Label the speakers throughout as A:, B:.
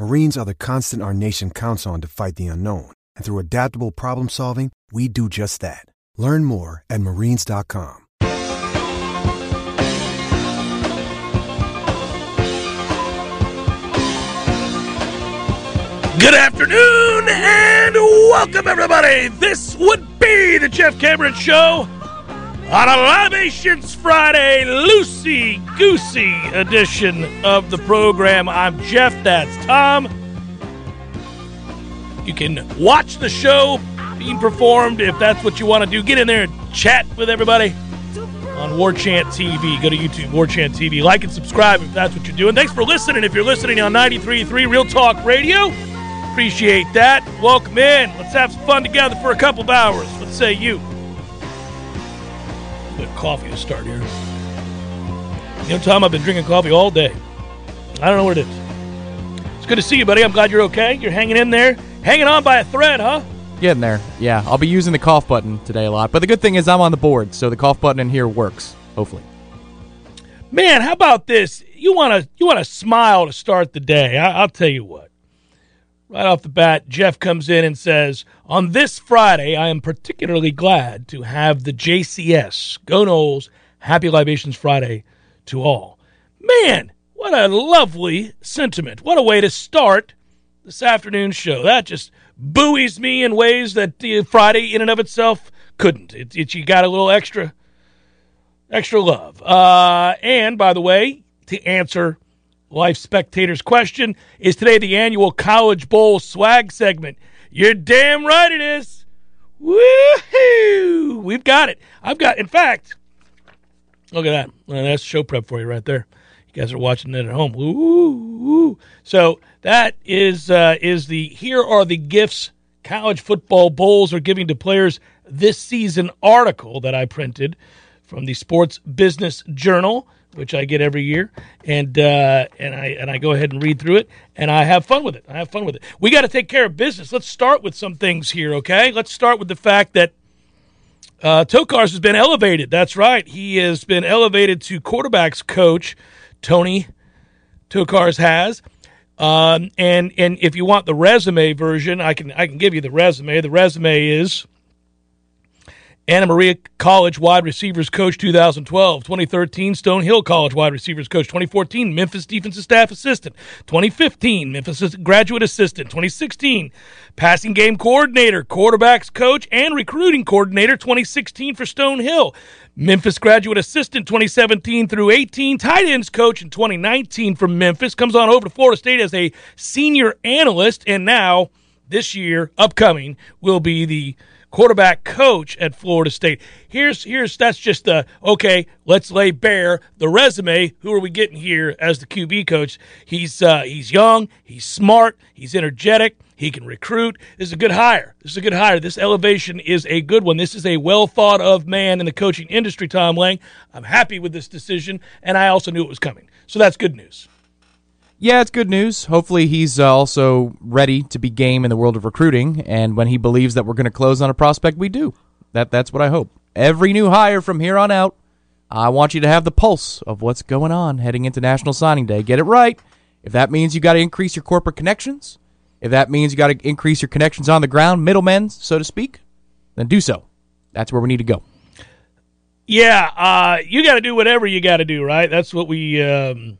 A: Marines are the constant our nation counts on to fight the unknown. And through adaptable problem solving, we do just that. Learn more at marines.com.
B: Good afternoon and welcome, everybody. This would be the Jeff Cameron Show on a Libations Friday, loosey goosey edition of the program. I'm Jeff, that's Tom. You can watch the show being performed if that's what you want to do. Get in there and chat with everybody on War Chant TV. Go to YouTube, War Chant TV. Like and subscribe if that's what you're doing. Thanks for listening. If you're listening on 93.3 Real Talk Radio, appreciate that. Welcome in. Let's have some fun together for a couple of hours. Let's say you coffee to start here. You know, Tom, I've been drinking coffee all day. I don't know what it is. It's good to see you, buddy. I'm glad you're okay. You're hanging in there, hanging on by a thread, huh?
C: Getting there. Yeah, I'll be using the cough button today a lot. But the good thing is I'm on the board, so the cough button in here works. Hopefully.
B: Man, how about this? You want to you want to smile to start the day? I, I'll tell you what. Right off the bat, Jeff comes in and says, On this Friday, I am particularly glad to have the JCS. Go Noles. Happy Libations Friday to all. Man, what a lovely sentiment. What a way to start this afternoon show. That just buoys me in ways that Friday, in and of itself, couldn't. It, it, you got a little extra, extra love. Uh, and by the way, to answer Life Spectator's question is today the annual College Bowl swag segment. You're damn right it is. Woohoo! We've got it. I've got, in fact, look at that. That's show prep for you right there. You guys are watching it at home. So that is uh, is the here are the gifts college football bowls are giving to players this season article that I printed from the Sports Business Journal which I get every year, and uh, and I and I go ahead and read through it, and I have fun with it. I have fun with it. We got to take care of business. Let's start with some things here, okay? Let's start with the fact that uh, Tokarz has been elevated. That's right, he has been elevated to quarterbacks coach. Tony Tokarz has. Um, and and if you want the resume version, I can I can give you the resume. The resume is Anna Maria College wide receivers coach 2012, 2013 Stonehill College wide receivers coach, 2014 Memphis defensive staff assistant, 2015 Memphis graduate assistant, 2016 passing game coordinator, quarterbacks coach, and recruiting coordinator, 2016 for Stonehill. Memphis graduate assistant 2017 through 18, tight ends coach in 2019 from Memphis, comes on over to Florida State as a senior analyst, and now this year, upcoming, will be the quarterback coach at Florida State. Here's here's that's just the okay. Let's lay bare the resume. Who are we getting here as the QB coach? He's uh, he's young. He's smart. He's energetic. He can recruit. This is a good hire. This is a good hire. This elevation is a good one. This is a well thought of man in the coaching industry, Tom Lang. I'm happy with this decision, and I also knew it was coming. So that's good news.
C: Yeah, it's good news. Hopefully, he's uh, also ready to be game in the world of recruiting, and when he believes that we're going to close on a prospect, we do. That that's what I hope. Every new hire from here on out, I want you to have the pulse of what's going on heading into National Signing Day. Get it right. If that means you got to increase your corporate connections, if that means you got to increase your connections on the ground, middlemen, so to speak, then do so. That's where we need to go.
B: Yeah, uh, you got to do whatever you got to do, right? That's what we. Um,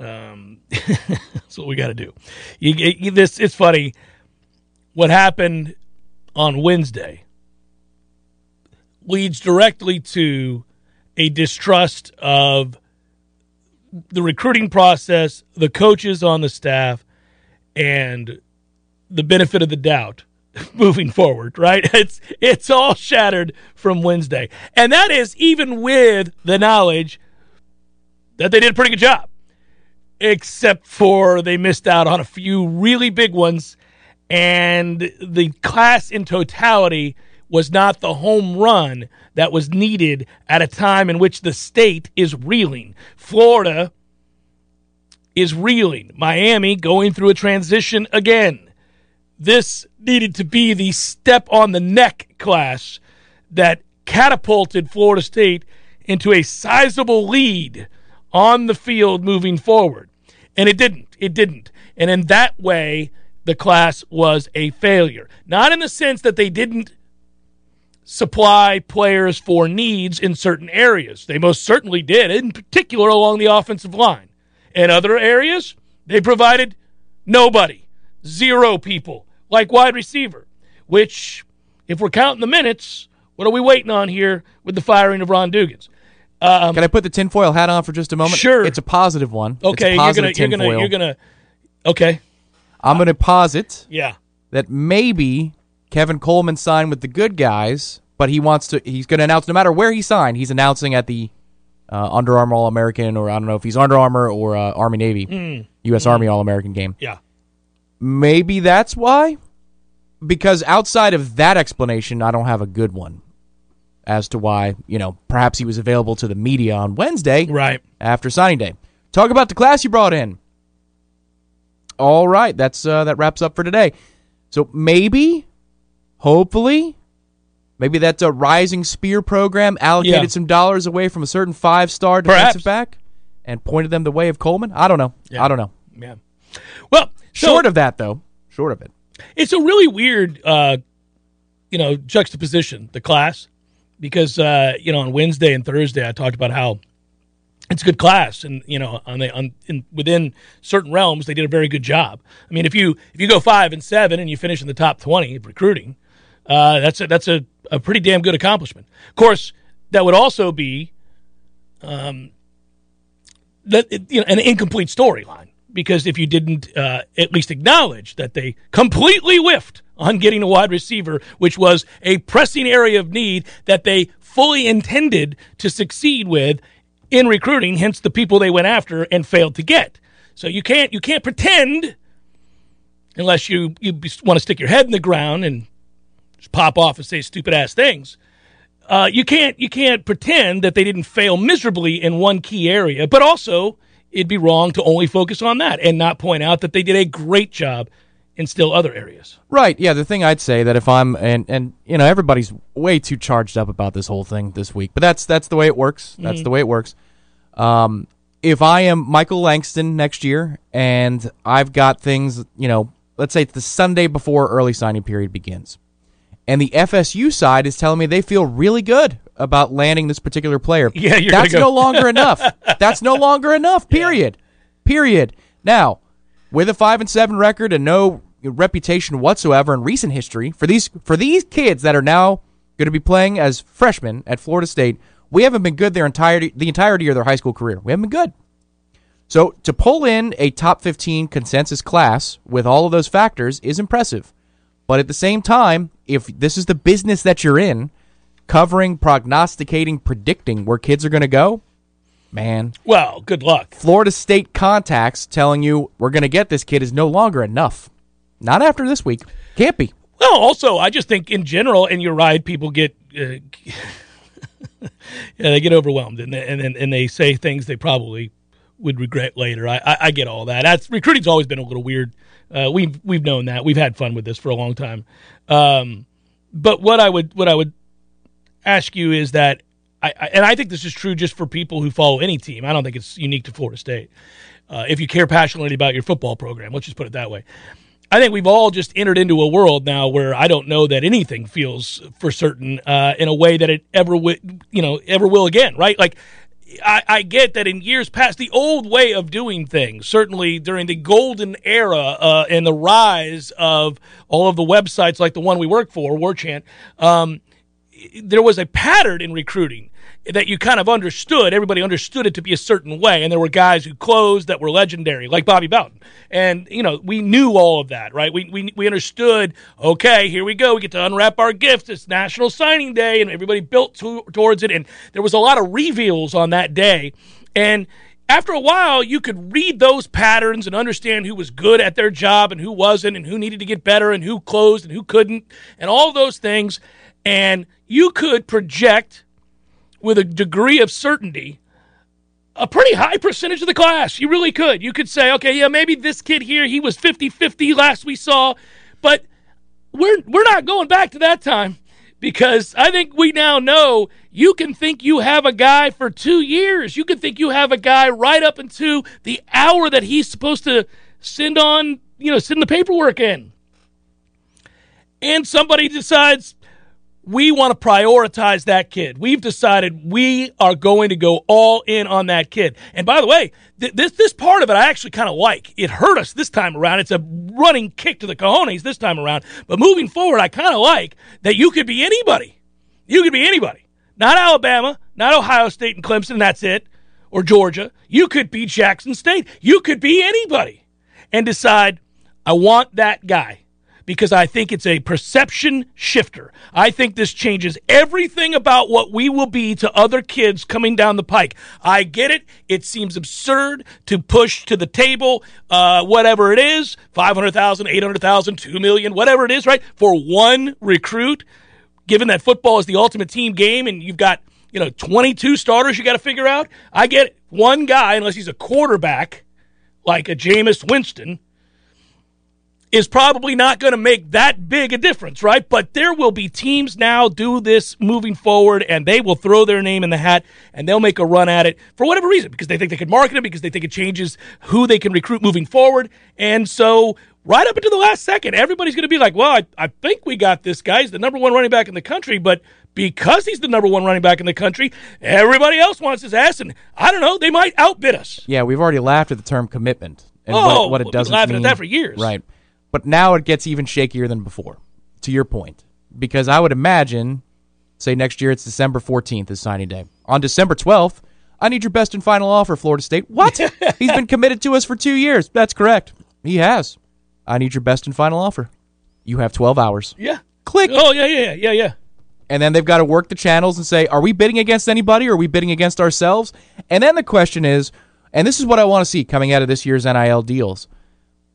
B: um, That's what we got to do. You, you, this it's funny. What happened on Wednesday leads directly to a distrust of the recruiting process, the coaches on the staff, and the benefit of the doubt moving forward, right? It's it's all shattered from Wednesday. And that is even with the knowledge that they did a pretty good job. Except for they missed out on a few really big ones and the class in totality was not the home run that was needed at a time in which the state is reeling. Florida is reeling. Miami going through a transition again. This needed to be the step on the neck class that catapulted Florida State into a sizable lead on the field moving forward. And it didn't. It didn't. And in that way, the class was a failure. Not in the sense that they didn't supply players for needs in certain areas. They most certainly did, in particular along the offensive line. In other areas, they provided nobody, zero people like wide receiver, which, if we're counting the minutes, what are we waiting on here with the firing of Ron Dugans?
C: Um, Can I put the tinfoil hat on for just a moment?
B: Sure.
C: It's a positive one.
B: Okay,
C: you're
B: gonna, you're gonna, you're gonna. Okay.
C: I'm gonna posit.
B: Yeah.
C: That maybe Kevin Coleman signed with the good guys, but he wants to. He's going to announce no matter where he signed. He's announcing at the uh, Under Armour All American, or I don't know if he's Under Armour or uh, Army Navy,
B: mm.
C: U.S.
B: Mm.
C: Army All American game.
B: Yeah.
C: Maybe that's why. Because outside of that explanation, I don't have a good one as to why, you know, perhaps he was available to the media on Wednesday
B: right
C: after signing day. Talk about the class you brought in. All right, that's uh, that wraps up for today. So maybe, hopefully, maybe that's a rising spear program allocated
B: Yeah.
C: some dollars away from a certain five-star defensive
B: Perhaps.
C: back and pointed them the way of Coleman. I don't know.
B: Yeah.
C: I don't know.
B: Yeah. Well, so
C: Short of that, though, short of it.
B: it's a really weird, uh, you know, juxtaposition the class because uh, you know on Wednesday and Thursday I talked about how it's a good class and you know on the on in, within certain realms they did a very good job. I mean, if you if you go five and seven and you finish in the top twenty of recruiting, uh, that's a, that's a, a pretty damn good accomplishment. Of course, that would also be um, that you know an incomplete storyline because if you didn't uh, at least acknowledge that they completely whiffed on getting a wide receiver, which was a pressing area of need that they fully intended to succeed with in recruiting, hence the people they went after and failed to get. So you can't you can't pretend unless you you want to stick your head in the ground and just pop off and say stupid ass things. Uh, you can't you can't pretend that they didn't fail miserably in one key area, but also it'd be wrong to only focus on that and not point out that they did a great job in still other areas.
C: Right. Yeah. The thing I'd say that if I'm and and you know everybody's way too charged up about this whole thing this week, but that's that's the way it works. That's the way it works. Um, if I am Michael Langston next year and I've got things, you know, let's say it's the Sunday before early signing period begins, and the FSU side is telling me they feel really good about landing this particular player.
B: Yeah, you're
C: that's
B: go-
C: no longer enough. That's no longer enough. Period. Period. Now, with a five and seven record and no reputation whatsoever in recent history for these for these kids that are now going to be playing as freshmen at Florida State, we haven't been good their entirety the entirety of their high school career. We haven't been good. So to pull in a top 15 consensus class with all of those factors is impressive. But at the same time, if this is the business that you're in, covering, prognosticating, predicting where kids are going to go, man,
B: Well, good luck.
C: Florida State contacts telling you we're going to get this kid is no longer enough. Not after this week. Can't be.
B: Well, also, I just think in general, and you're right, people get uh, yeah, they get overwhelmed and and and, they say things they probably would regret later. I, I, I get all that. That's recruiting's always been a little weird. Uh, we've we've known that. We've had fun with this for a long time. Um, but what I would what I would ask you is that I, I and I think this is true just for people who follow any team. I don't think it's unique to Florida State. Uh, if you care passionately about your football program, let's just put it that way. I think we've all just entered into a world now where I don't know that anything feels for certain uh, in a way that it ever would, you know, ever will again, right? Like, I, I get that in years past, the old way of doing things, certainly during the golden era uh, and the rise of all of the websites like the one we work for, War Chant, um, there was a pattern in recruiting. that you kind of understood. Everybody understood it to be a certain way, and there were guys who closed that were legendary, like Bobby Bowden. And you know, we knew all of that, right? We we we understood. Okay, here we go. We get to unwrap our gifts. It's National Signing Day, and everybody built to, towards it. And there was a lot of reveals on that day, and after a while, you could read those patterns and understand who was good at their job and who wasn't, and who needed to get better and who closed and who couldn't, and all those things. And you could project with a degree of certainty a pretty high percentage of the class. You really could. You could say, okay, yeah, maybe this kid here, he was 50 50 last we saw, but we're, we're not going back to that time because I think we now know you can think you have a guy for two years. You can think you have a guy right up into the hour that he's supposed to send on, you know, send the paperwork in. And somebody decides, we want to prioritize that kid. We've decided we are going to go all in on that kid. And by the way, th- this this part of it I actually kind of like. It hurt us this time around. It's a running kick to the cojones this time around. But moving forward, I kind of like that you could be anybody. You could be anybody. Not Alabama, not Ohio State and Clemson, that's it, or Georgia. You could be Jackson State. You could be anybody and decide, I want that guy because I think it's a perception shifter. I think this changes everything about what we will be to other kids coming down the pike. I get it. It seems absurd to push to the table uh, whatever it is 500,000, 800,000, 2 million, whatever it is, right? For one recruit, given that football is the ultimate team game and you've got you know 22 starters you got to figure out. I get it. one guy, unless he's a quarterback like a Jameis Winston is probably not going to make that big a difference, right? But there will be teams now do this moving forward and they will throw their name in the hat and they'll make a run at it for whatever reason because they think they can market it, because they think it changes who they can recruit moving forward. And so, right up until the last second, everybody's going to be like, well, I, I think we got this guy. He's the number one running back in the country, but because he's the number one running back in the country, everybody else wants his ass. And I don't know, they might outbid us.
C: Yeah, we've already laughed at the term commitment and
B: oh,
C: what, what it doesn't
B: laughing
C: mean.
B: at that for years.
C: Right. But now it gets even shakier than before, to your point. Because I would imagine, say next year it's December 14th is signing day. On December 12th, I need your best and final offer, Florida State. What? He's been committed to us for two years. That's correct. He has. I need your best and final offer. You have 12 hours.
B: Yeah.
C: Click.
B: Oh, yeah, yeah, yeah, yeah.
C: And then they've got to work the channels and say, are we bidding against anybody or are we bidding against ourselves? And then the question is, and this is what I want to see coming out of this year's NIL deals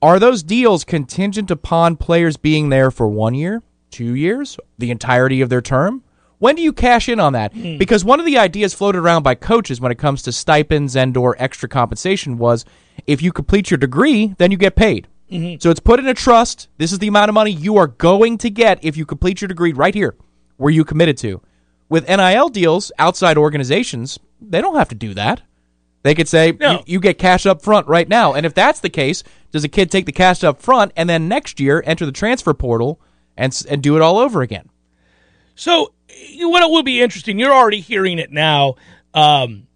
C: are those deals contingent upon players being there for one year, two years, the entirety of their term? When do you cash in on that? Mm. Because one of the ideas floated around by coaches when it comes to stipends and or extra compensation was if you complete your degree, then you get paid. Mm-hmm. So it's put in a trust. This is the amount of money you are going to get if you complete your degree right here where you committed to. With NIL deals, outside organizations, they don't have to do that. They could say no. you, you, get cash up front right now. And if that's the case, does a kid take the cash up front and then next year enter the transfer portal and and do it all over again?
B: So, what will be interesting, you're already hearing it now. Um,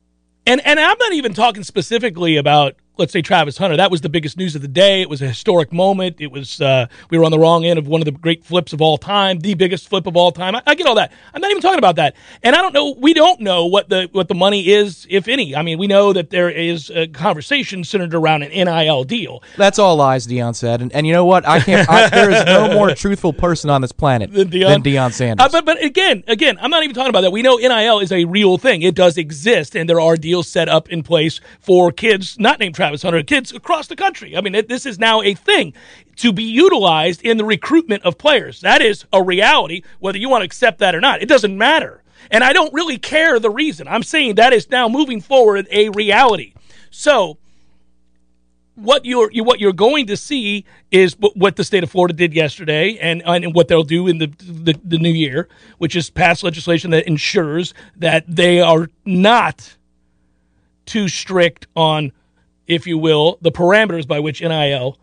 B: and and I'm not even talking specifically about let's say Travis Hunter. That was the biggest news of the day. It was a historic moment. It was uh, we were on the wrong end of one of the great flips of all time, the biggest flip of all time. I, I, get all that. I'm not even talking about that. And I don't know. We don't know what the what the money is, if any. I mean, we know that there is a conversation centered around an NIL deal.
C: That's all lies, Deion said. And, and you know what? I can't. I, there is no more truthful person on this planet than Deion, than Deion Sanders.
B: Uh, but but again, again, I'm not even talking about that. We know NIL is a real thing. It does exist, and there are deals set up in place for kids not named Travis Hunter, kids across the country. I mean, it, this is now a thing to be utilized in the recruitment of players. That is a reality, whether you want to accept that or not. It doesn't matter. And I don't really care the reason. I'm saying that is now moving forward a reality. So, what you're what you're going to see is what the state of Florida did yesterday, and and what they'll do in the, the the new year, which is pass legislation that ensures that they are not too strict on if you will, the parameters by which NIL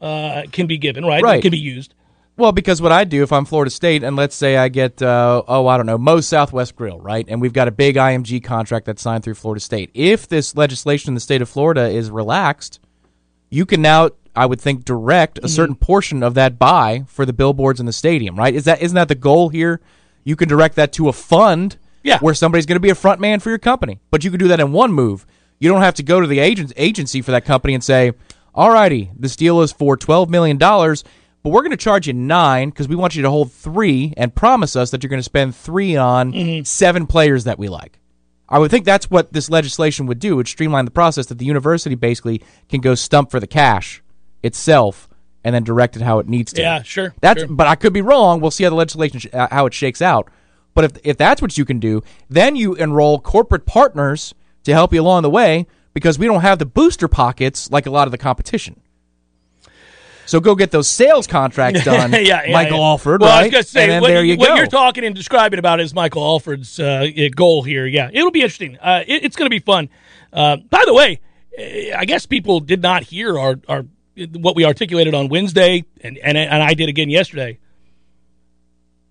B: uh, can be given, right?
C: Right. It
B: can be used.
C: Well, because what I do if I'm Florida State, and let's say I get, uh, oh, I don't know, Moe's Southwest Grill, right? And we've got a big IMG contract that's signed through Florida State. If this legislation in the state of Florida is relaxed, you can now, I would think, direct a mm-hmm. certain portion of that buy for the billboards in the stadium, right? Is that isn't that the goal here? You can direct that to a fund
B: Yeah.
C: Where somebody's going to be a front man for your company. But you can do that in one move. You don't have to go to the agency for that company and say, all righty, this deal is for $12 million, but we're going to charge you nine because we want you to hold three and promise us that you're going to spend three on
B: Mm-hmm.
C: seven players that we like. I would think that's what this legislation would do. It would streamline the process that the university basically can go stump for the cash itself and then direct it how it needs to.
B: Yeah, sure,
C: That's
B: sure.
C: but I could be wrong. We'll see how the legislation sh- uh, how it shakes out. But if if that's what you can do, then you enroll corporate partners to help you along the way because we don't have the booster pockets like a lot of the competition. So go get those sales contracts done,
B: yeah, yeah,
C: Michael
B: yeah.
C: Alford,
B: well,
C: right?
B: I was going to say, what,
C: there you
B: what
C: go.
B: you're talking and describing about is Michael Alford's uh, goal here. Yeah, it'll be interesting. Uh, it, it's going to be fun. Uh, by the way, eh, I guess people did not hear our, our what we articulated on Wednesday, and, and and I did again yesterday.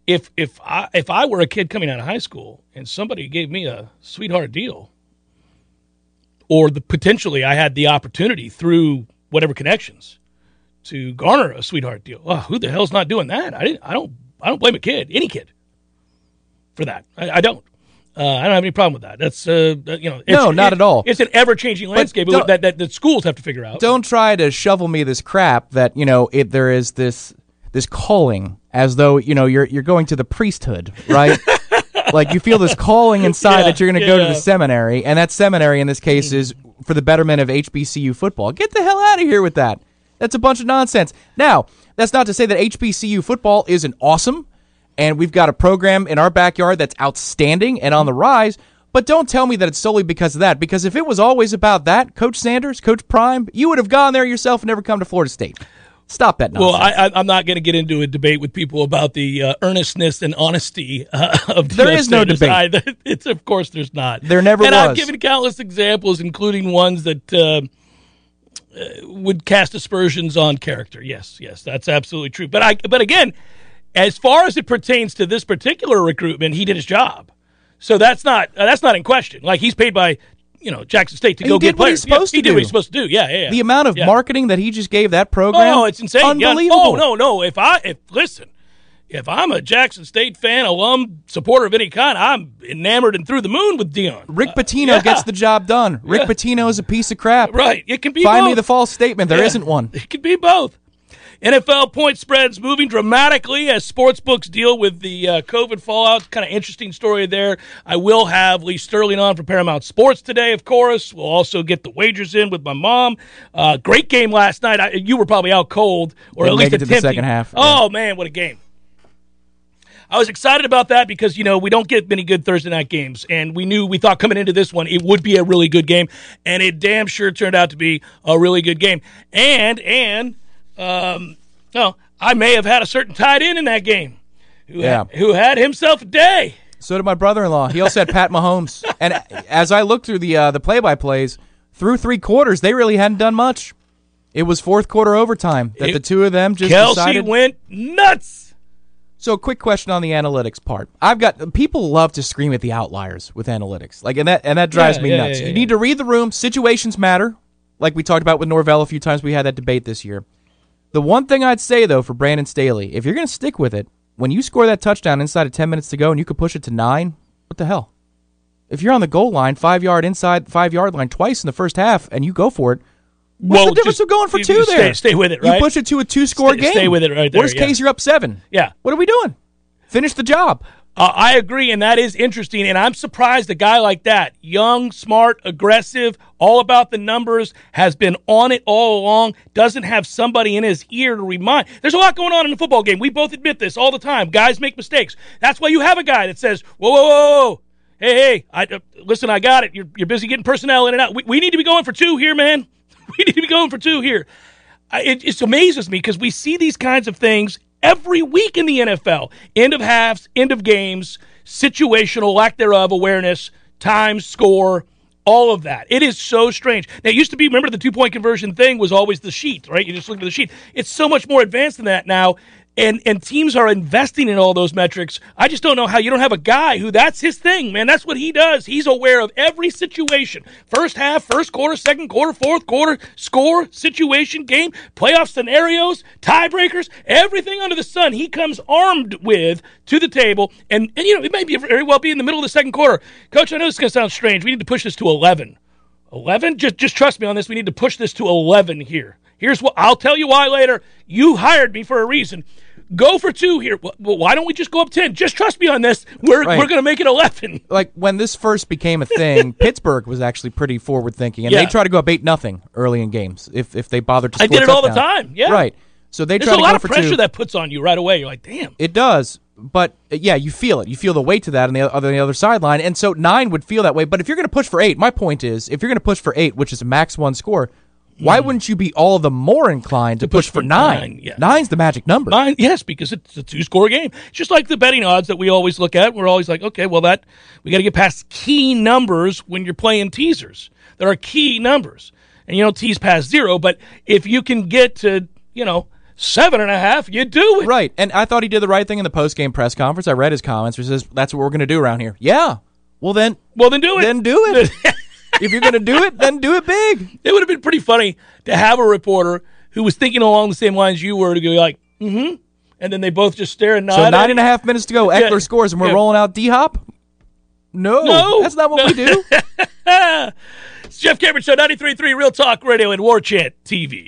B: If if I if I were a kid coming out of high school and somebody gave me a sweetheart deal, or the potentially I had the opportunity through whatever connections to garner a sweetheart deal. Oh, who the hell's not doing that? I didn't, I don't I don't blame a kid, any kid, for that. I, I don't. Uh, I don't have any problem with that. That's uh, you know, it's,
C: No, not at all.
B: It's an ever changing landscape that, that that schools have to figure out.
C: don't try to shovel me this crap that you know it there is this this calling as though you know you're you're going to the priesthood right like you feel this calling inside
B: Yeah,
C: that you're going to go to the seminary and that seminary in this case is for the betterment of HBCU football get the hell out of here with that that's a bunch of nonsense now that's not to say that HBCU football isn't awesome and we've got a program in our backyard that's outstanding and on the rise. But don't tell me that it's solely because of that. Because if it was always about that, Coach Sanders, Coach Prime, you would have gone there yourself and never come to Florida State. Stop that
B: well,
C: nonsense.
B: I, I, I'm not going to get into a debate with people about the uh, earnestness and honesty uh, of
C: There
B: Deion
C: is no debate.
B: I- it's of course there's not.
C: There never was.
B: and I've given countless examples, including ones that uh, uh, would cast aspersions on character. Yes, yes, that's absolutely true. But I, but again, as far as it pertains to this particular recruitment, he did his job. So that's not uh, that's not in question. Like he's paid by you know Jackson State to
C: He
B: go
C: did
B: get
C: what
B: players.
C: he's supposed
B: yeah, he
C: to
B: did what
C: do.
B: he's supposed to do. Yeah, yeah. yeah.
C: the amount of
B: Yeah.
C: marketing that he just gave that program.
B: Oh, it's insane.
C: Unbelievable.
B: Oh no, no. If I if listen, if I'm a Jackson State fan, alum, supporter of any kind, I'm enamored and through the moon with Deion.
C: Rick uh, Pitino
B: yeah.
C: gets the job done. Rick
B: Yeah.
C: Pitino is a piece of crap.
B: Right. It can be
C: Find
B: both.
C: me the false statement. There not one.
B: It could be both. NFL point spreads moving dramatically as sports books deal with the uh, COVID fallout. Kind of interesting story there. I will have Lee Sterling on for Paramount Sports today, of course. We'll also get the wagers in with my mom. Uh, great game last night. I, you were probably out cold, or
C: Didn't
B: at least
C: make it to the
B: attempting.
C: second half.
B: Oh man, what a game! I was excited about that because you know we don't get many good Thursday night games, and we knew we thought coming into this one it would be a really good game, and it damn sure turned out to be a really good game. And and um, no, I may have had a certain tight end in that game, who
C: Yeah.
B: had, who had himself a day.
C: So did my brother-in-law. He also had Pat Mahomes. And as I looked through the uh, the play-by-plays, through three quarters, they really hadn't done much. It was fourth quarter overtime that
B: It-
C: the two of them just
B: Kelce
C: decided.
B: went nuts.
C: So, a quick question on the analytics part. I've got people love to scream at the outliers with analytics, like, and that and that drives
B: Yeah,
C: me
B: yeah,
C: nuts.
B: yeah,
C: you need to read the room. Situations matter, like we talked about with Norvell a few times. We had that debate this year. The one thing I'd say though for Brandon Staley, if you're going to stick with it, when you score that touchdown inside of ten minutes to go and you could push it to nine, what the hell? If you're on the goal line, five yard inside five yard line twice in the first half, and you go for it, what's
B: Well,
C: the difference
B: just-
C: of going for two
B: stay-
C: there?
B: stay with it, right?
C: You push it to a two score
B: Stay-
C: game.
B: stay with it right there,
C: Worst
B: yeah.
C: case, you're up seven.
B: Yeah.
C: What are we doing? Finish the job.
B: Uh, I agree, and that is interesting. And I'm surprised a guy like that, young, smart, aggressive, all about the numbers, has been on it all along, doesn't have somebody in his ear to remind. There's a lot going on in the football game. We both admit this all the time. Guys make mistakes. That's why you have a guy that says, whoa, whoa, whoa, whoa. Hey, hey, I, uh, listen, I got it. You're, you're busy getting personnel in and out. We, we need to be going for two here, man. We need to be going for two here. It just amazes me because we see these kinds of things every week in the NFL. End of halves, end of games, situational, lack thereof, awareness, time, score, all of that. It is so strange. Now, it used to be, remember, the two point conversion thing was always the sheet, right? You just look at the sheet. It's so much more advanced than that now. And and teams are investing in all those metrics. I just don't know how you don't have a guy who that's his thing, man. That's what he does. He's aware of every situation: first half, first quarter, second quarter, fourth quarter, score, situation, game, playoff scenarios, tiebreakers, everything under the sun. He comes armed with to the table, and and you know it may be very well be in the middle of the second quarter. Coach, I know this is going to sound strange. We need to push this to eleven. 11 just just trust me on this we need to push this to 11 here here's what i'll tell you why later you hired me for a reason go for two here well, why don't we just go up 10 just trust me on this we're,
C: Right.
B: we're going to make it 11
C: Like when this first became a thing, Pittsburgh was actually pretty forward thinking, and
B: Yeah.
C: they try to go up eight nothing early in games if if they bothered to.
B: I did it all the time, yeah.
C: right. So they
B: there's
C: try
B: a lot of pressure
C: two.
B: that puts on you right away you're like damn
C: It does, but uh, yeah, you feel it. You feel the weight to that on the other, the other sideline, and so nine would feel that way. But if you're going to push for eight, my point is, if you're going to push for eight, which is a max one score, why wouldn't you be all the more inclined to,
B: Hmm. push
C: push, for nine?
B: nine, yeah.
C: Nine's the magic number.
B: Nine, yes, because it's a two score game. It's just like the betting odds that we always look at. We're always like, okay, well, that we got to get past key numbers when you're playing teasers. There are key numbers, and you don't tease past zero. But if you can get to, you know, seven and a half, you do it.
C: Right, and I thought he did the right thing in the post game press conference. I read his comments. He says, "That's what we're going to do around here." Yeah. Well, then,
B: Well, then do it.
C: then do it. if you're going to do it, then do it big.
B: it would have been pretty funny to have a reporter who was thinking along the same lines you were to go like, mm-hmm, and then they both just stare and nod.
C: So nine and a half minutes to go. Ekeler
B: Yeah.
C: scores, and we're
B: Yeah.
C: rolling out D Hop. No,
B: No.
C: that's not what
B: No.
C: we do.
B: It's Jeff Cameron Show, 93.3 Real Talk Radio and War Chant TV.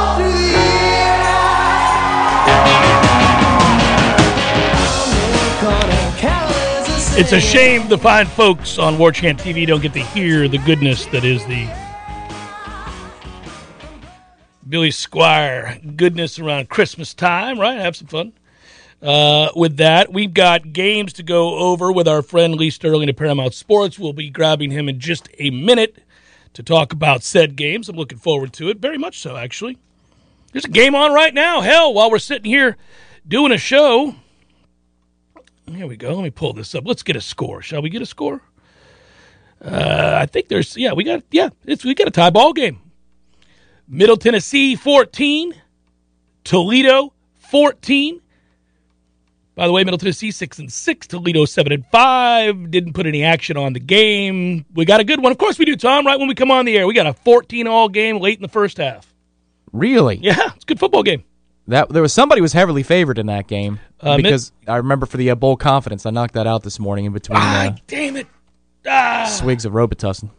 B: It's a shame the fine folks on War Chant TV don't get to hear the goodness that is the Billy Squier goodness around Christmas time, right? Have some fun. Uh, with that, we've got games to go over with our friend Lee Sterling at Paramount Sports. We'll be grabbing him in just a minute to talk about said games. I'm looking forward to it, very much so, actually. There's a game on right now. Hell, while we're sitting here doing a show, here we go. Let me pull this up. Let's get a score. Shall we get a score? Uh, I think there's yeah, we got yeah, it's we got a tie ball game. Middle Tennessee 14, Toledo 14. By the way, Middle Tennessee 6 and 6, Toledo 7 and 5. Didn't put any action on the game. We got a good one. Of course we do, Tom, right when we come on the air. We got a 14 all game late in the first half.
C: Really?
B: Yeah, it's a good football game.
C: That there was somebody was heavily favored in that game
B: Uh, mid-
C: because I remember for the uh, bowl confidence, I knocked that out this morning in between
B: Ah,
C: uh,
B: damn it. Ah.
C: swigs of Robitussin.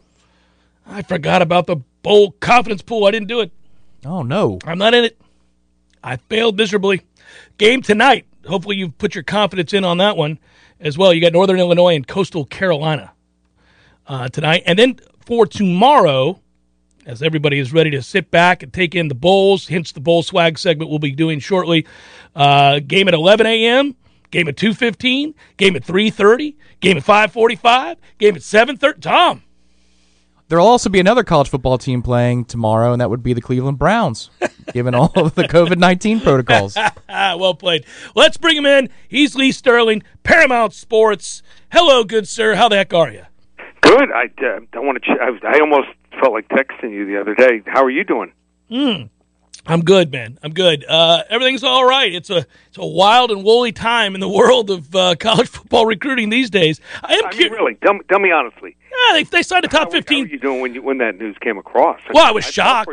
B: I forgot about the bowl confidence pool. I didn't do it.
C: Oh no!
B: I'm not in it. I failed miserably. Game tonight. Hopefully, you've put your confidence in on that one as well. You got Northern Illinois and Coastal Carolina uh, tonight. And then for tomorrow, as everybody is ready to sit back and take in the bowls, hence the bowl swag segment we'll be doing shortly. Uh, game at 11 a.m., game at 2.15, game at 3.30, game at 5.45, game at 7.30. Tom,
C: There'll also be another college football team playing tomorrow, and that would be the Cleveland Browns, given all of the COVID nineteen protocols.
B: Well played. Let's bring him in. He's Lee Sterling, Paramount Sports. Hello, good sir. How the heck are you?
D: Good. I uh, don't want to. Ch- I, I almost felt like texting you the other day. How are you doing?
B: I'm good, man. I'm good. Uh, everything's all right. It's a it's a wild and woolly time in the world of uh, college football recruiting these days. I am
D: I mean,
B: curious.
D: really. Tell me, tell me honestly.
B: Yeah, they, they signed a top
D: How, how are
B: 15.
D: you doing when you when that news came across?
B: Well, I was
D: felt
B: shocked.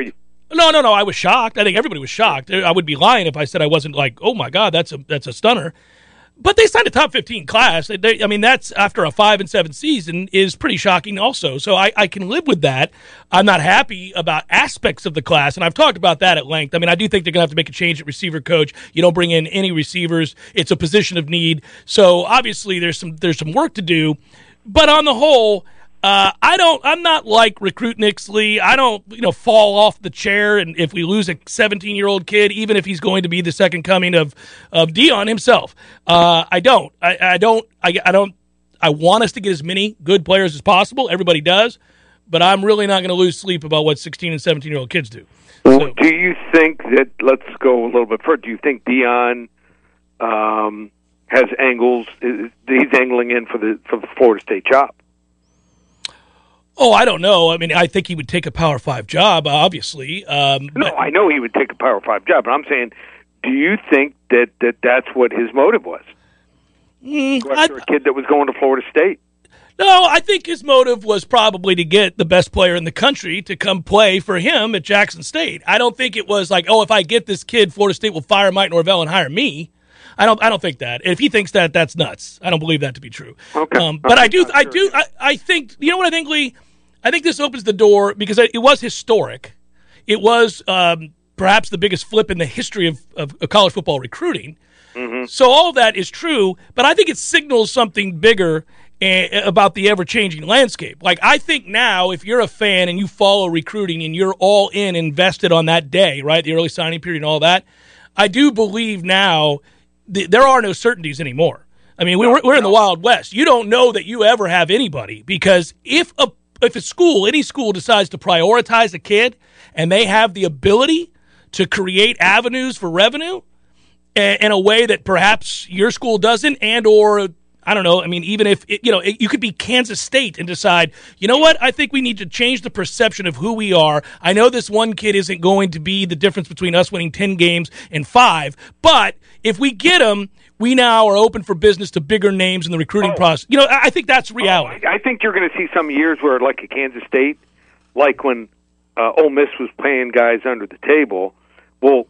B: No, no, no. I was shocked. I think everybody was shocked. I would be lying if I said I wasn't like, oh my god, that's a that's a stunner. But they signed a top 15 class. They, they, I mean, that's after a five and seven season is pretty shocking, also. So I, I can live with that. I'm not happy about aspects of the class, and I've talked about that at length. I mean, I do think they're going to have to make a change at receiver coach. You don't bring in any receivers; it's a position of need. So obviously, there's some there's some work to do. But on the whole, uh, I don't. I'm not like recruit Nixley. I don't, you know, fall off the chair. And if we lose a 17 year old kid, even if he's going to be the second coming of of Deion himself, uh, I don't. I, I don't. I, I don't. I want us to get as many good players as possible. Everybody does, but I'm really not going to lose sleep about what 16 and 17 year old kids do.
D: So, do you think that? Let's go a little bit further. Do you think Deion? um, has angles? He's angling in for the for the Florida State job.
B: Oh, I don't know. I mean, I think he would take a Power Five job, obviously. Um,
D: no, I know he would take a Power Five job, but I'm saying, do you think that, that that's what his motive was?
B: Mm, I,
D: a kid that was going to Florida State.
B: No, I think his motive was probably to get the best player in the country to come play for him at Jackson State. I don't think it was like, oh, if I get this kid, Florida State will fire Mike Norvell and hire me. I don't. I don't think that. If he thinks that, that's nuts. I don't believe that to be true.
D: Okay.
B: Um, but I do. I do. I, I think. You know what I think, Lee? I think this opens the door because it was historic. It was um, perhaps the biggest flip in the history of, of, of college football recruiting. So all of that is true, but I think it signals something bigger eh, about the ever changing landscape. Like I think now, if you're a fan and you follow recruiting and you're all in, invested on that day, right, the early signing period and all that, I do believe now th- there are no certainties anymore. I mean, we're, we're in the Wild West. You don't know that you ever have anybody because if a if a school, any school, decides to prioritize a kid and they have the ability to create avenues for revenue in a way that perhaps your school doesn't, and or I don't know. I mean, even if it, you know, it, you could be Kansas State and decide, you know what? I think we need to change the perception of who we are. I know this one kid isn't going to be the difference between us winning ten games and five, but if we get him, we now are open for business to bigger names in the recruiting
D: Oh.
B: process. You know, I, I think that's reality.
D: I, I think you're going to see some years where, like at Kansas State, like when uh, Ole Miss was paying guys under the table. Well,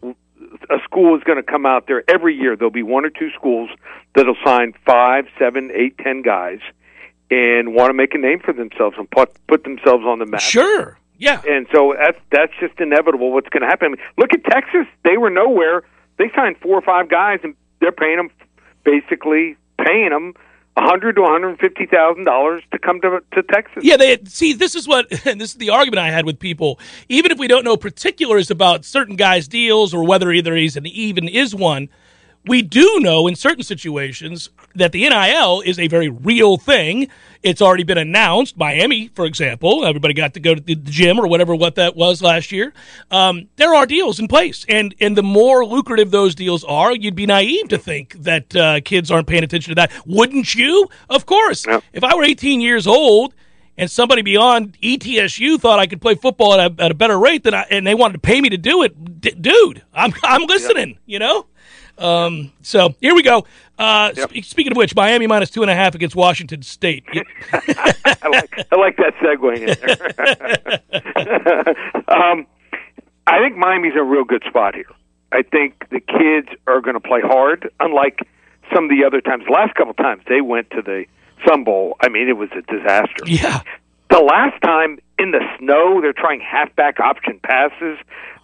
D: a school is going to come out there every year. There'll be one or two schools that'll sign five, seven, eight, ten guys, and want to make a name for themselves and put put themselves on the map.
B: Sure. Yeah.
D: And so that's that's just inevitable. What's going to happen? I mean, look at Texas; they were nowhere. They signed four or five guys, and they're paying them basically paying them a hundred to one hundred fifty thousand dollars to come to to Texas.
B: Yeah, they see. This is what and this is the argument I had with people. Even if we don't know particulars about certain guys' deals or whether either he's an even is one, we do know in certain situations that the NIL is a very real thing. It's already been announced. Miami, for example, everybody got to go to the gym or whatever what that was last year. Um, there are deals in place, and and the more lucrative those deals are, you'd be naive to think that uh, kids aren't paying attention to that. Wouldn't you? Of course. If I were 18 years old and somebody beyond ETSU thought I could play football at a, at a better rate than I, and they wanted to pay me to do it, d- dude, I'm I'm listening. You know. Um, so here we go. Uh,
D: Yep.
B: sp- speaking of which, Miami minus two and a half against Washington State.
D: I like I like that segue in there. um, I think Miami's in a real good spot here. I think the kids are going to play hard, unlike some of the other times. The last couple times they went to the Sun Bowl, I mean, it was a disaster.
B: yeah.
D: The last time in the snow, they're trying halfback option passes.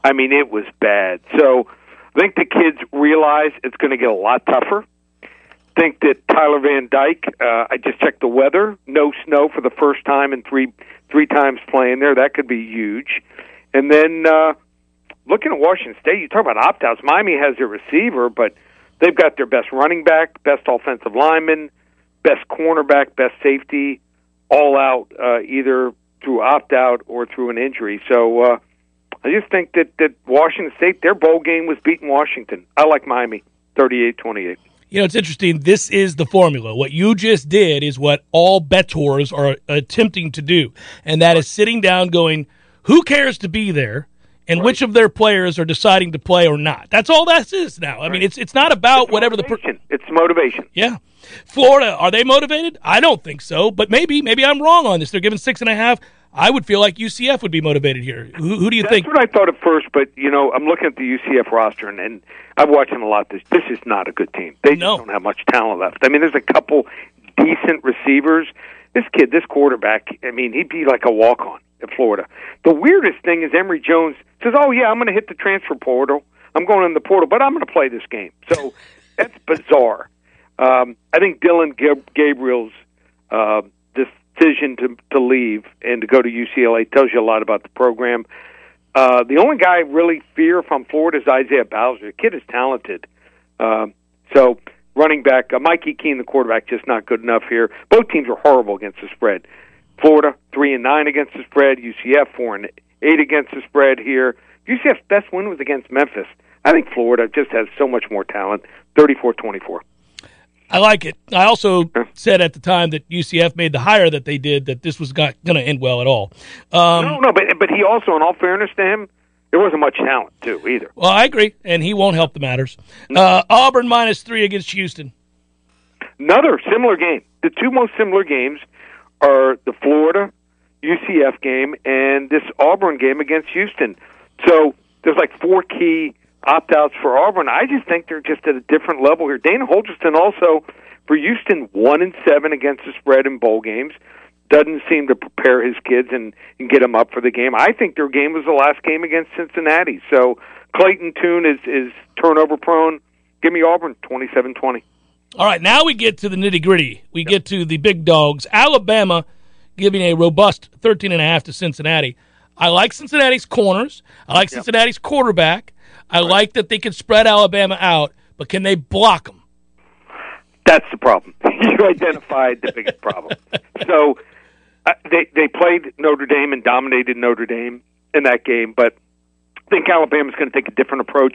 D: I mean, it was bad. So I think the kids realize it's going to get a lot tougher. Think that Tyler Van Dyke. Uh, I just checked the weather. No snow for the first time in three three times playing there. That could be huge. And then uh, looking at Washington State, you talk about opt outs. Miami has their receiver, but they've got their best running back, best offensive lineman, best cornerback, best safety, all out uh, either through opt out or through an injury. So uh, I just think that that Washington State, their bowl game was beating Washington. I like Miami, thirty-eight twenty-eight.
B: You know, it's interesting. This is the formula. What you just did is what all bettors are attempting to do, and that is sitting down, going, "Who cares to be there?" And which of their players are deciding to play or not? That's all that is now. I mean, it's it's not about whatever the per-
D: it's motivation.
B: Yeah. Florida, are they motivated? I don't think so, but maybe, maybe I'm wrong on this. They're giving six and a half. I would feel like UCF would be motivated here. Who, who do you
D: That's
B: think?
D: what I thought at first, but you know, I'm looking at the UCF roster, and, and I've watched them a lot. This this is not a good team. They just
B: No.
D: don't have much talent left. I mean, there's a couple decent receivers. This kid, this quarterback, I mean, he'd be like a walk on at Florida. The weirdest thing is Emory Jones says, "Oh yeah, I'm going to hit the transfer portal. I'm going in the portal, but I'm going to play this game." So that's bizarre. Um, I think Dillon Gabriel's uh, decision to to leave and to go to UCLA tells you a lot about the program. Uh, the only guy I really fear from Florida is Isaiah Bowser. The kid is talented. Um, so running back, uh, Mikey Keene, the quarterback, just not good enough here. Both teams are horrible against the spread. Florida three and nine against the spread. UCF four and eight against the spread here. UCF's best win was against Memphis. I think Florida just has so much more talent. Thirty-four twenty-four.
B: I like it. I also said at the time that UCF made the hire that they did that this was not going to end well at all. Um,
D: no, no, but but he also, in all fairness to him, there wasn't much talent too either.
B: Well, I agree, and he won't help the matters. Uh, Auburn minus three against Houston.
D: Another similar game. The two most similar games are the Florida UCF game and this Auburn game against Houston. So there's like four key opt outs for Auburn. I just think they're just at a different level here. Dana Holgorsen also for Houston one and seven against the spread in bowl games. Doesn't seem to prepare his kids and, and get them up for the game. I think their game was the last game against Cincinnati. So Clayton Tune is is turnover prone. Give me Auburn twenty seven twenty.
B: All right, now we get to the nitty gritty. We get to the big dogs. Alabama giving a robust 13 and a half to Cincinnati. I like Cincinnati's corners. I like Cincinnati's quarterback. I like that they can spread Alabama out, but can they block them?
D: That's the problem. you identified the biggest problem. So uh, they they played Notre Dame and dominated Notre Dame in that game, but I think Alabama's going to take a different approach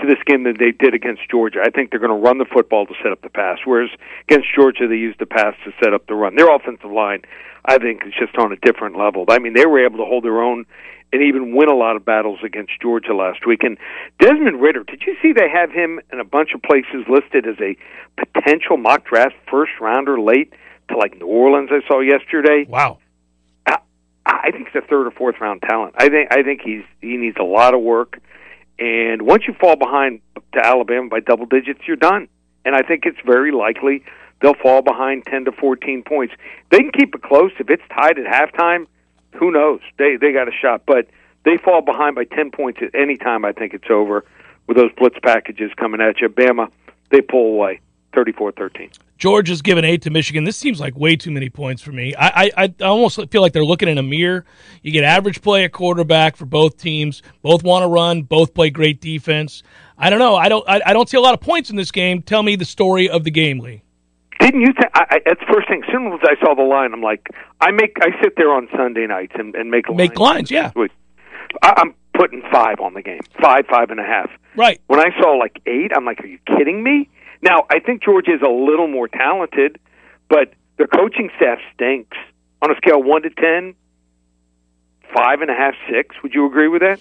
D: to this game than they did against Georgia. I think they're going to run the football to set up the pass, whereas against Georgia they used the pass to set up the run. Their offensive line, I think, is just on a different level. I mean, they were able to hold their own and even win a lot of battles against Georgia last week. And Desmond Ridder, did you see they have him in a bunch of places listed as a potential mock draft first rounder late to like New Orleans? I saw yesterday.
B: Wow.
D: I, I think he's a third or fourth round talent. I think I think he's he needs a lot of work. And once you fall behind to Alabama by double digits, you're done. And I think it's very likely they'll fall behind 10 to 14 points. They can keep it close. If it's tied at halftime, who knows? They they got a shot, but they fall behind by 10 points at any time. I think it's over with those blitz packages coming at you. Bama, they pull away 34-13.
B: Georgia's given eight to Michigan. This seems like way too many points for me. I, I, I almost feel like they're looking in a mirror. You get average play at quarterback for both teams. Both want to run. Both play great defense. I don't know. I don't. I, I don't see a lot of points in this game. Tell me the story of the game, Lee.
D: Didn't you? Th- I, I, that's the first thing. As soon as I saw the line, I'm like, I make. I sit there on Sunday nights and, and make lines.
B: Make lines, yeah.
D: I, I'm putting five on the game. Five, five and a half.
B: Right.
D: When I saw like eight, I'm like, are you kidding me? Now I think Georgia is a little more talented, but their coaching staff stinks. On a scale of one to ten, five and a half, six. Would you agree with that?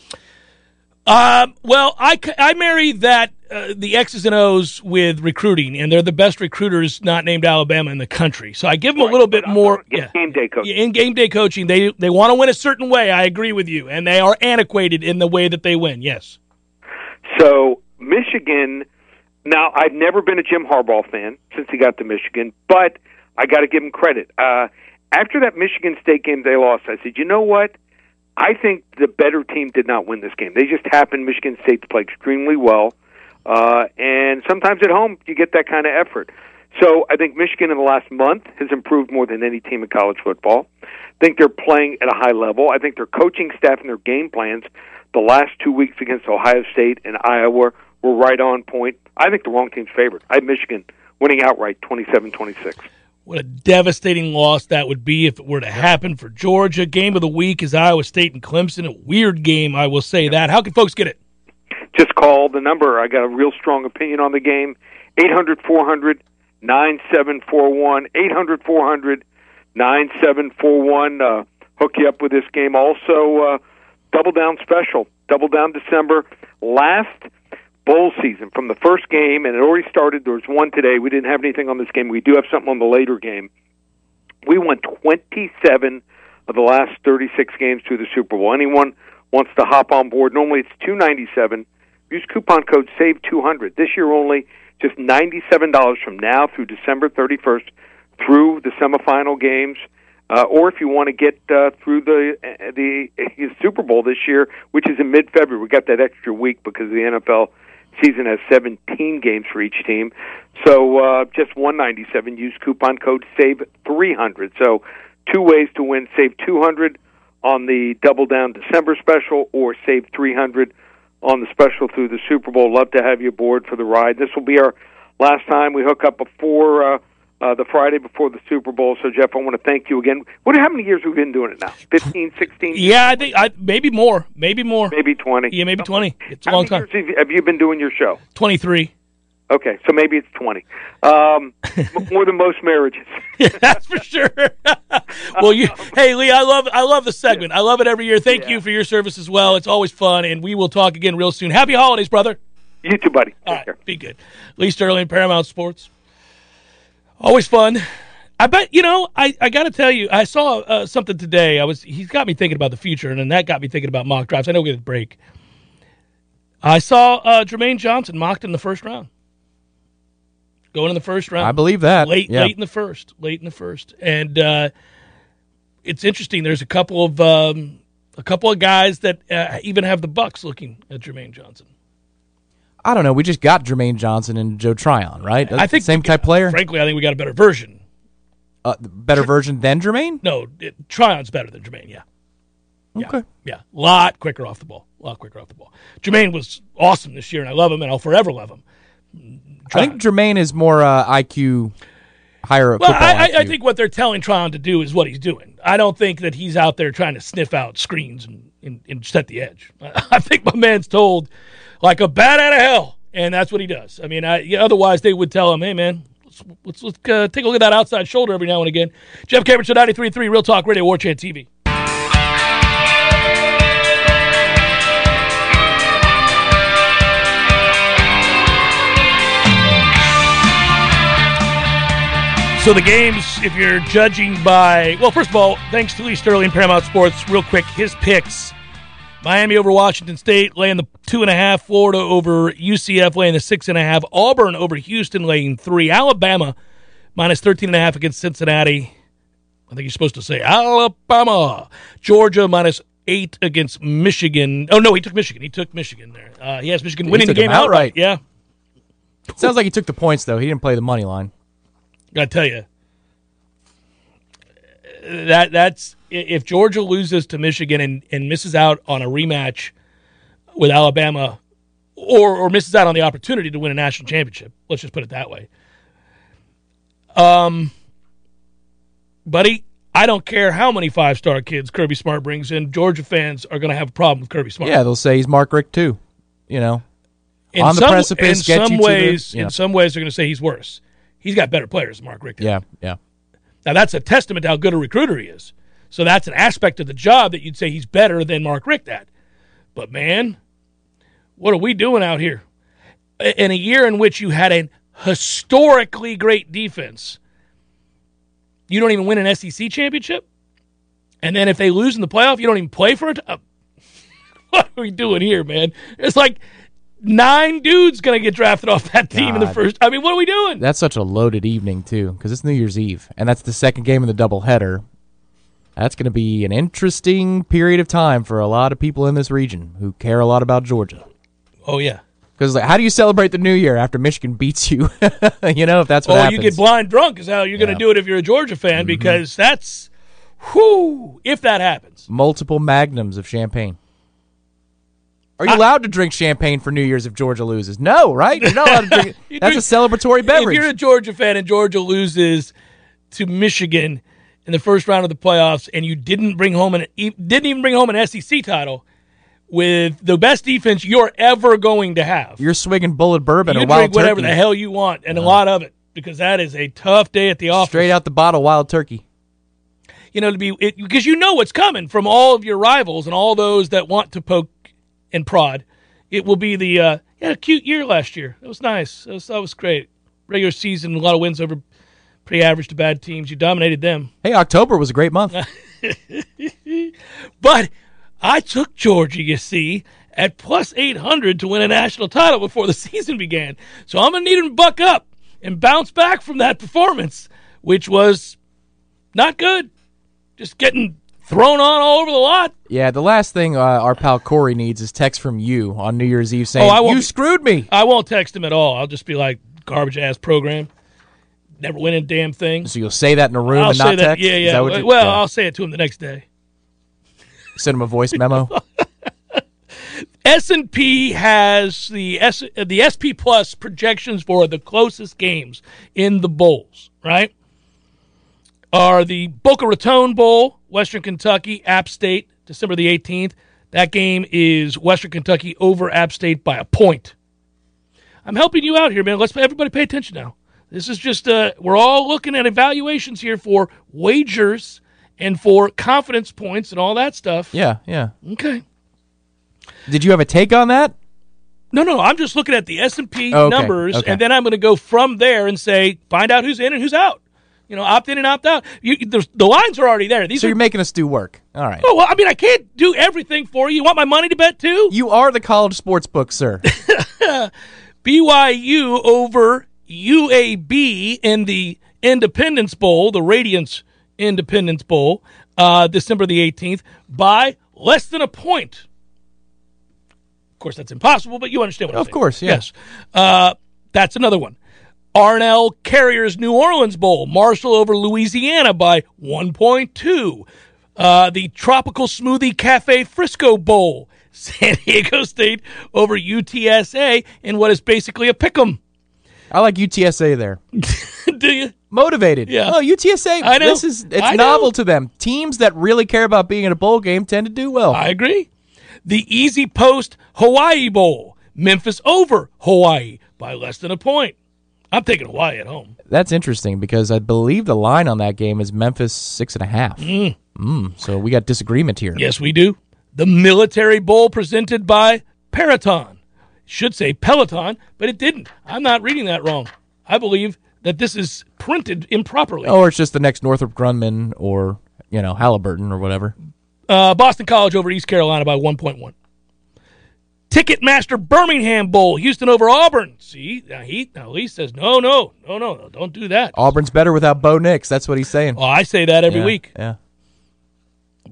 B: Um, well, I, I marry that uh, the X's and O's with recruiting, and they're the best recruiters not named Alabama in the country. So I give them a little bit more. Yeah.
D: Game day coaching.
B: in game day coaching, they they want to win a certain way. I agree with you, and they are antiquated in the way that they win. Yes.
D: So Michigan. Now I've never been a Jim Harbaugh fan since he got to Michigan, but I got to give him credit. Uh, after that Michigan State game they lost, I said, you know what? I think the better team did not win this game. They just happened Michigan State to play extremely well, uh, and sometimes at home you get that kind of effort. So I think Michigan in the last month has improved more than any team in college football. I think they're playing at a high level. I think their coaching staff and their game plans the last two weeks against Ohio State and Iowa were right on point. I think the wrong team's favored. I have Michigan winning outright 27-26.
B: What a devastating loss that would be if it were to happen for Georgia. Game of the week is Iowa State and Clemson. A weird game, I will say that. How can folks get it?
D: Just call the number. I got a real strong opinion on the game. 800-400 9741 800 400 9741 uh hook you up with this game also uh double down special double down december last bowl season from the first game and it already started there was one today we didn't have anything on this game we do have something on the later game we won 27 of the last 36 games to the Super Bowl. Anyone wants to hop on board? Normally it's 297. Use coupon code SAVE200. This year only just $97 from now through December 31st through the semifinal games. Uh, or if you want to get uh, through the uh, the uh, Super Bowl this year, which is in mid February, we got that extra week because the NFL season has 17 games for each team. So uh, just 197. Use coupon code SAVE 300. So two ways to win: save 200 on the Double Down December special, or save 300 on the special through the Super Bowl. Love to have you aboard for the ride. This will be our last time we hook up before. Uh, uh, the Friday before the Super Bowl. So, Jeff, I want to thank you again. What? How many years we've we been doing it now? 15, 16?
B: Yeah, I think I, maybe more. Maybe more.
D: Maybe 20.
B: Yeah, maybe 20. It's a
D: How
B: long
D: many
B: time.
D: have you- have you been doing your show?
B: 23.
D: Okay, so maybe it's 20. Um, more than most marriages.
B: That's for sure. well, you, hey Lee, I love I love the segment. I love it every year. Thank you for your service as well. It's always fun, and we will talk again real soon. Happy holidays, brother.
D: You too, buddy. Take
B: All right,
D: care.
B: be good. Lee Sterling, Paramount Sports. Always fun. I bet you know. I, I got to tell you, I saw uh, something today. I was he's got me thinking about the future, and then that got me thinking about mock drafts. I know we get a break. I saw uh, Jermaine Johnson mocked in the first round, going in the first round.
C: I believe that.
B: late
C: Yeah.
B: late in the first late in the first and uh it's interesting there's a couple of um a couple of guys that uh, even have the bucks looking at jermaine johnson
C: I don't know. We just got Jermaine Johnson and Joe Tryon, right?
B: i think
C: same type player.
B: frankly i think we got a better version
C: Uh, better version than Jermaine.
B: no it, tryon's better than jermaine yeah Yeah.
C: Okay.
B: yeah a lot quicker off the ball a lot quicker off the ball jermaine was awesome this year and i love him and i'll forever love him
C: I think Jermaine is more uh, IQ, higher
B: Well, I, I, I think what they're telling Tryon to do is what he's doing. I don't think that he's out there trying to sniff out screens and, and, and set the edge. I think my man's told like a bat out of hell, and that's what he does. I mean, I, yeah, otherwise they would tell him, "Hey, man, let's let's, let's uh, take a look at that outside shoulder every now and again." Jeff Cameron, Show 93.3 Real Talk Radio, War Chant TV. So the games, if you're judging by, well, first of all, thanks to Lee Sterling, Paramount Sports. Real quick, his picks: Miami over Washington State, laying the two and a half. Florida over UCF, laying the six and a half. Auburn over Houston, laying three. Alabama minus thirteen and a half against Cincinnati. I think you're supposed to say Alabama. Georgia minus eight against Michigan. Oh no, he took Michigan. He took Michigan there. Uh, he has Michigan winning the game outright.
C: outright.
B: Yeah,
C: Sounds like he took the points though. He didn't play the money line.
B: I tell you, that that's if Georgia loses to Michigan and, and misses out on a rematch with Alabama, or or misses out on the opportunity to win a national championship. Let's just put it that way. Um, buddy, I don't care how many five star kids Kirby Smart brings in. Georgia fans are going to have a problem with Kirby Smart.
C: Yeah, they'll say he's Mark Richt too. You know,
B: in
C: on the precipice,
B: In
C: get
B: some
C: to the-
B: ways,
C: yeah.
B: in some ways, they're going to say he's worse. He's got better players than Mark Richter.
C: yeah, yeah.
B: Now that's a testament to how good a recruiter he is. So that's an aspect of the job that you'd say he's better than Mark Richt at. But man, what are we doing out here? In a year in which you had an historically great defense, you don't even win an SEC championship, and then if they lose in the playoff, you don't even play for it. Uh, what are we doing here, man? It's like nine dudes gonna get drafted off that team in the first. I mean, what are we doing?
C: That's such a loaded evening too, because it's New Year's Eve, and that's the second game of the doubleheader. That's going to be an interesting period of time for a lot of people in this region who care a lot about Georgia.
B: oh yeah.
C: Because like, how do you celebrate the New Year after Michigan beats you? you know, if that's what
B: Oh,
C: happens.
B: you get blind drunk is how you're going to do it if you're a Georgia fan mm-hmm. because that's, whoo, if that happens.
C: Multiple magnums of champagne. Are you allowed to drink champagne for New Year's if Georgia loses? No, right? You're not allowed to drink.
B: You
C: That's
B: drink-
C: a celebratory beverage.
B: If you're a Georgia fan and Georgia loses to Michigan in the first round of the playoffs and you didn't bring home an didn't even bring home an SEC title with the best defense you're ever going to have.
C: You're swigging bullet bourbon
B: you
C: or
B: drink
C: wild
B: whatever
C: turkey.
B: the hell you want and a lot of it because that is a tough day at the office.
C: Straight out the bottle, wild turkey.
B: you know, to be because you know what's coming from all of your rivals and all those that want to poke and prod. It will be the uh, had a cute year last year. That was nice. That was, that was great. Regular season, a lot of wins over pretty average to bad teams. You dominated them.
C: Hey, October was a great month.
B: But I took Georgia, you see, at plus 800 to win a national title before the season began. So I'm going to need him to buck up and bounce back from that performance, which was not good. Just getting thrown on all over the lot.
C: Yeah, the last thing uh, our pal Corey needs is text from you on New Year's Eve saying,
B: Oh, I won't
C: "You screwed me."
B: I won't text him at all. I'll just be like, garbage ass program. Never win a damn thing.
C: So you'll say that in a room
B: I'll
C: and
B: say
C: not
B: that.
C: text.
B: Yeah, yeah.
C: that what you-
B: well,
C: yeah.
B: I'll say it to him the next day.
C: send him a voice memo.
B: S and P has the S the SP Plus projections for the closest games in the bowls. Right, are the Boca Raton Bowl, Western Kentucky, App State, December the eighteenth. That game is Western Kentucky over App State by a point. I'm helping you out here, man. Let's everybody pay attention now. This is just uh, we're all looking at evaluations here for wagers and for confidence points and all that stuff.
C: yeah, yeah.
B: Okay.
C: Did you have a take on that?
B: No, no, I'm just looking at the S and P
C: Oh,
B: numbers,
C: okay.
B: and then I'm going to go from there and say find out who's in and who's out. You know, opt in and opt out. You, the, the lines are already there. These
C: So
B: are.
C: you're making us do work. All right.
B: oh well, I mean, I can't do everything for you. You want my money to bet too?
C: You are the college sports book, sir.
B: BYU over UAB in the Independence Bowl, the Radiance Independence Bowl, uh, December the 18th, by less than a point. Of course, that's impossible, but you understand what I'm
C: Of
B: saying.
C: course, yeah.
B: Yes. Uh, that's another one. R+L Carriers New Orleans Bowl, Marshall over Louisiana by 1.2. Uh, the Tropical Smoothie Cafe Frisco Bowl, San Diego State over UTSA in what is basically a pick 'em.
C: I like UTSA there.
B: Do you?
C: Motivated.
B: Yeah.
C: Oh, UTSA.
B: I know.
C: This is it's
B: I know.
C: novel to them. Teams that really care about being in a bowl game tend to do well.
B: I agree. The Easy Post Hawaii Bowl, Memphis over Hawaii by less than a point. I'm taking Hawaii at home.
C: That's interesting because I believe the line on that game is Memphis six and a half. Mm. so we got disagreement here.
B: Yes, we do. The Military Bowl presented by Peloton. Should say Peloton, but it didn't. I'm not reading that wrong. I believe that this is printed improperly.
C: Or it's just the next Northrop Grumman or you know Halliburton or whatever.
B: Uh, Boston College over East Carolina by 1.1. Ticketmaster Birmingham Bowl, Houston over Auburn. See, now he now Lee says no, no, no, no, no, don't do that.
C: Auburn's better without Bo Nix. That's what he's saying.
B: Well, I say that every
C: Yeah,
B: week
C: Yeah.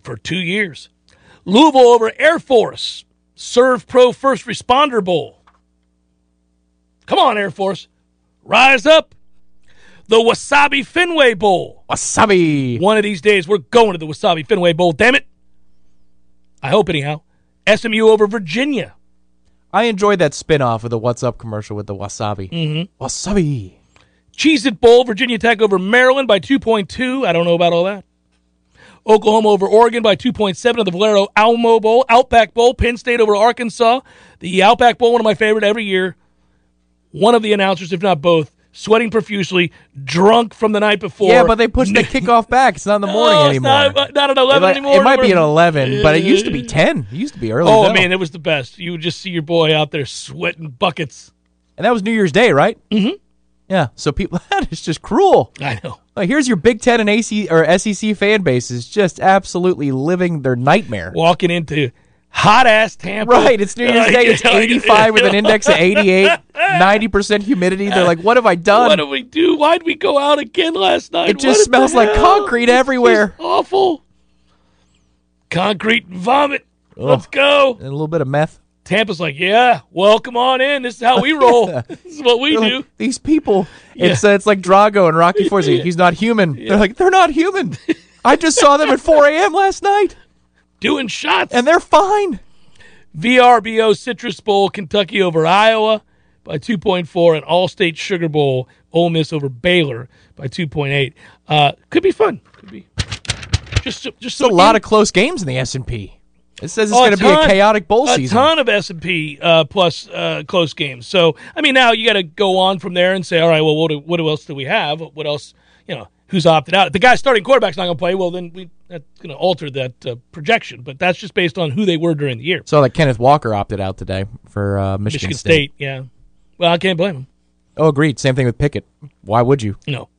B: for two years. Louisville over Air Force, SERVPRO First Responder Bowl. Come on, Air Force, rise up. The Wasabi Fenway Bowl.
C: Wasabi.
B: One of these days, we're going to the Wasabi Fenway Bowl. Damn it! I hope anyhow. SMU over Virginia.
C: I enjoyed that spin-off of the What's Up commercial with the wasabi. Mm-hmm. Wasabi.
B: Cheez It Bowl, Virginia Tech over Maryland by 2.2. I don't know about all that. Oklahoma over Oregon by 2.7 of the Valero Alamo Bowl. Outback Bowl, Penn State over Arkansas. The Outback Bowl, one of my favorite every year. One of the announcers, if not both, sweating profusely, drunk from the night before.
C: Yeah, but they pushed the kickoff back. It's not in the morning
B: Oh, it's
C: anymore.
B: Not, not at 11
C: It,
B: anymore.
C: it might be at 11, but it used to be 10. It used to be early.
B: Oh,
C: though.
B: man, it was the best. You would just see your boy out there sweating buckets.
C: And that was New Year's Day, right? Mm-hmm. Yeah. So people, that is just cruel.
B: I know.
C: Like, here's your Big Ten and AC or SEC fan bases just absolutely living their nightmare.
B: Walking into hot ass Tampa.
C: Right, it's New Year's Day. It's 85 with an index of 88, 90% humidity. They're like, what have I done?
B: What do we do? Why'd we go out again last night?
C: It just
B: the
C: smells like
B: hell?
C: concrete
B: It's
C: everywhere.
B: awful. Concrete and vomit. Let's go.
C: and a little bit of meth.
B: Tampa's like, yeah, welcome on in. This is how we roll. this is what we
C: They're
B: do.
C: like, These people, it's uh, it's like Drago and Rocky Four. He's like, He's not human. They're like, they're not human. I just saw them at 4 a.m. last night,
B: Doing shots.
C: and they're fine.
B: VRBO Citrus Bowl, Kentucky over Iowa by 2.4, and Allstate Sugar Bowl, Ole Miss over Baylor by 2.8. Uh, could be fun. Could be. Just, just
C: It's a lot of close games in the S and P. It says it's
B: Oh,
C: going to be a chaotic bowl
B: a
C: season.
B: ton of S and P uh, plus uh, close games. So I mean, now you got to go on from there and say, all right, well, what, do, what else do we have? What else? You know, who's opted out? If the guy starting quarterback's not going to play. Well, then we that's going to alter that uh, projection. But that's just based on who they were during the year.
C: So like Kenneth Walker opted out today for uh, Michigan,
B: Michigan State. yeah. Well, I can't blame him.
C: Oh, agreed. Same thing with Pickett. Why would you?
B: No.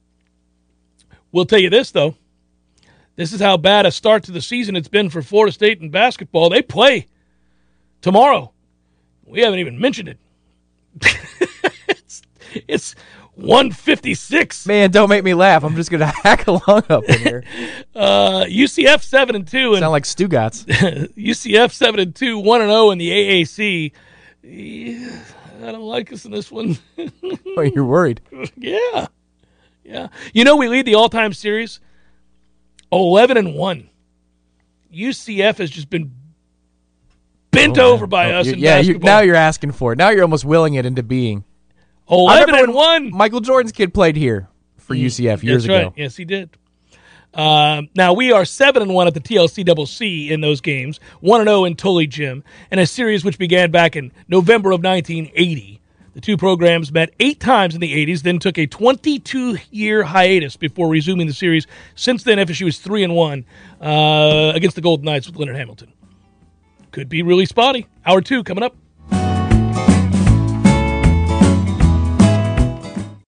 B: We'll tell you this though. This is how bad a start to the season it's been for Florida State in basketball. They play tomorrow. We haven't even mentioned it. it's, it's 156.
C: Man, don't make me laugh. I'm just gonna hack along up in here.
B: Uh, UCF seven and two, and
C: Sound like Stugotz.
B: UCF seven and two, one and zero in the AAC. Yeah, I don't like us in this one.
C: Oh, you're worried.
B: yeah, yeah. You know we lead the all-time series, eleven and one. UCF has just been bent over by
C: Oh,
B: us
C: you- yeah, you, now you're asking for it. Now you're almost willing it into being. I
B: eleven and one.
C: Michael Jordan's kid played here for UCF years
B: Mm, That's right.
C: ago.
B: Yes, he did. Um, now we are seven and one at the TLC Double C in those games, one and zero in Tully Gym, in a series which began back in November of 1980. The two programs met eight times in the 80s, then took a 22 year hiatus before resuming the series. Since then, FSU is three and one uh, against the Golden Knights with Leonard Hamilton. Could be really spotty. Hour two coming up.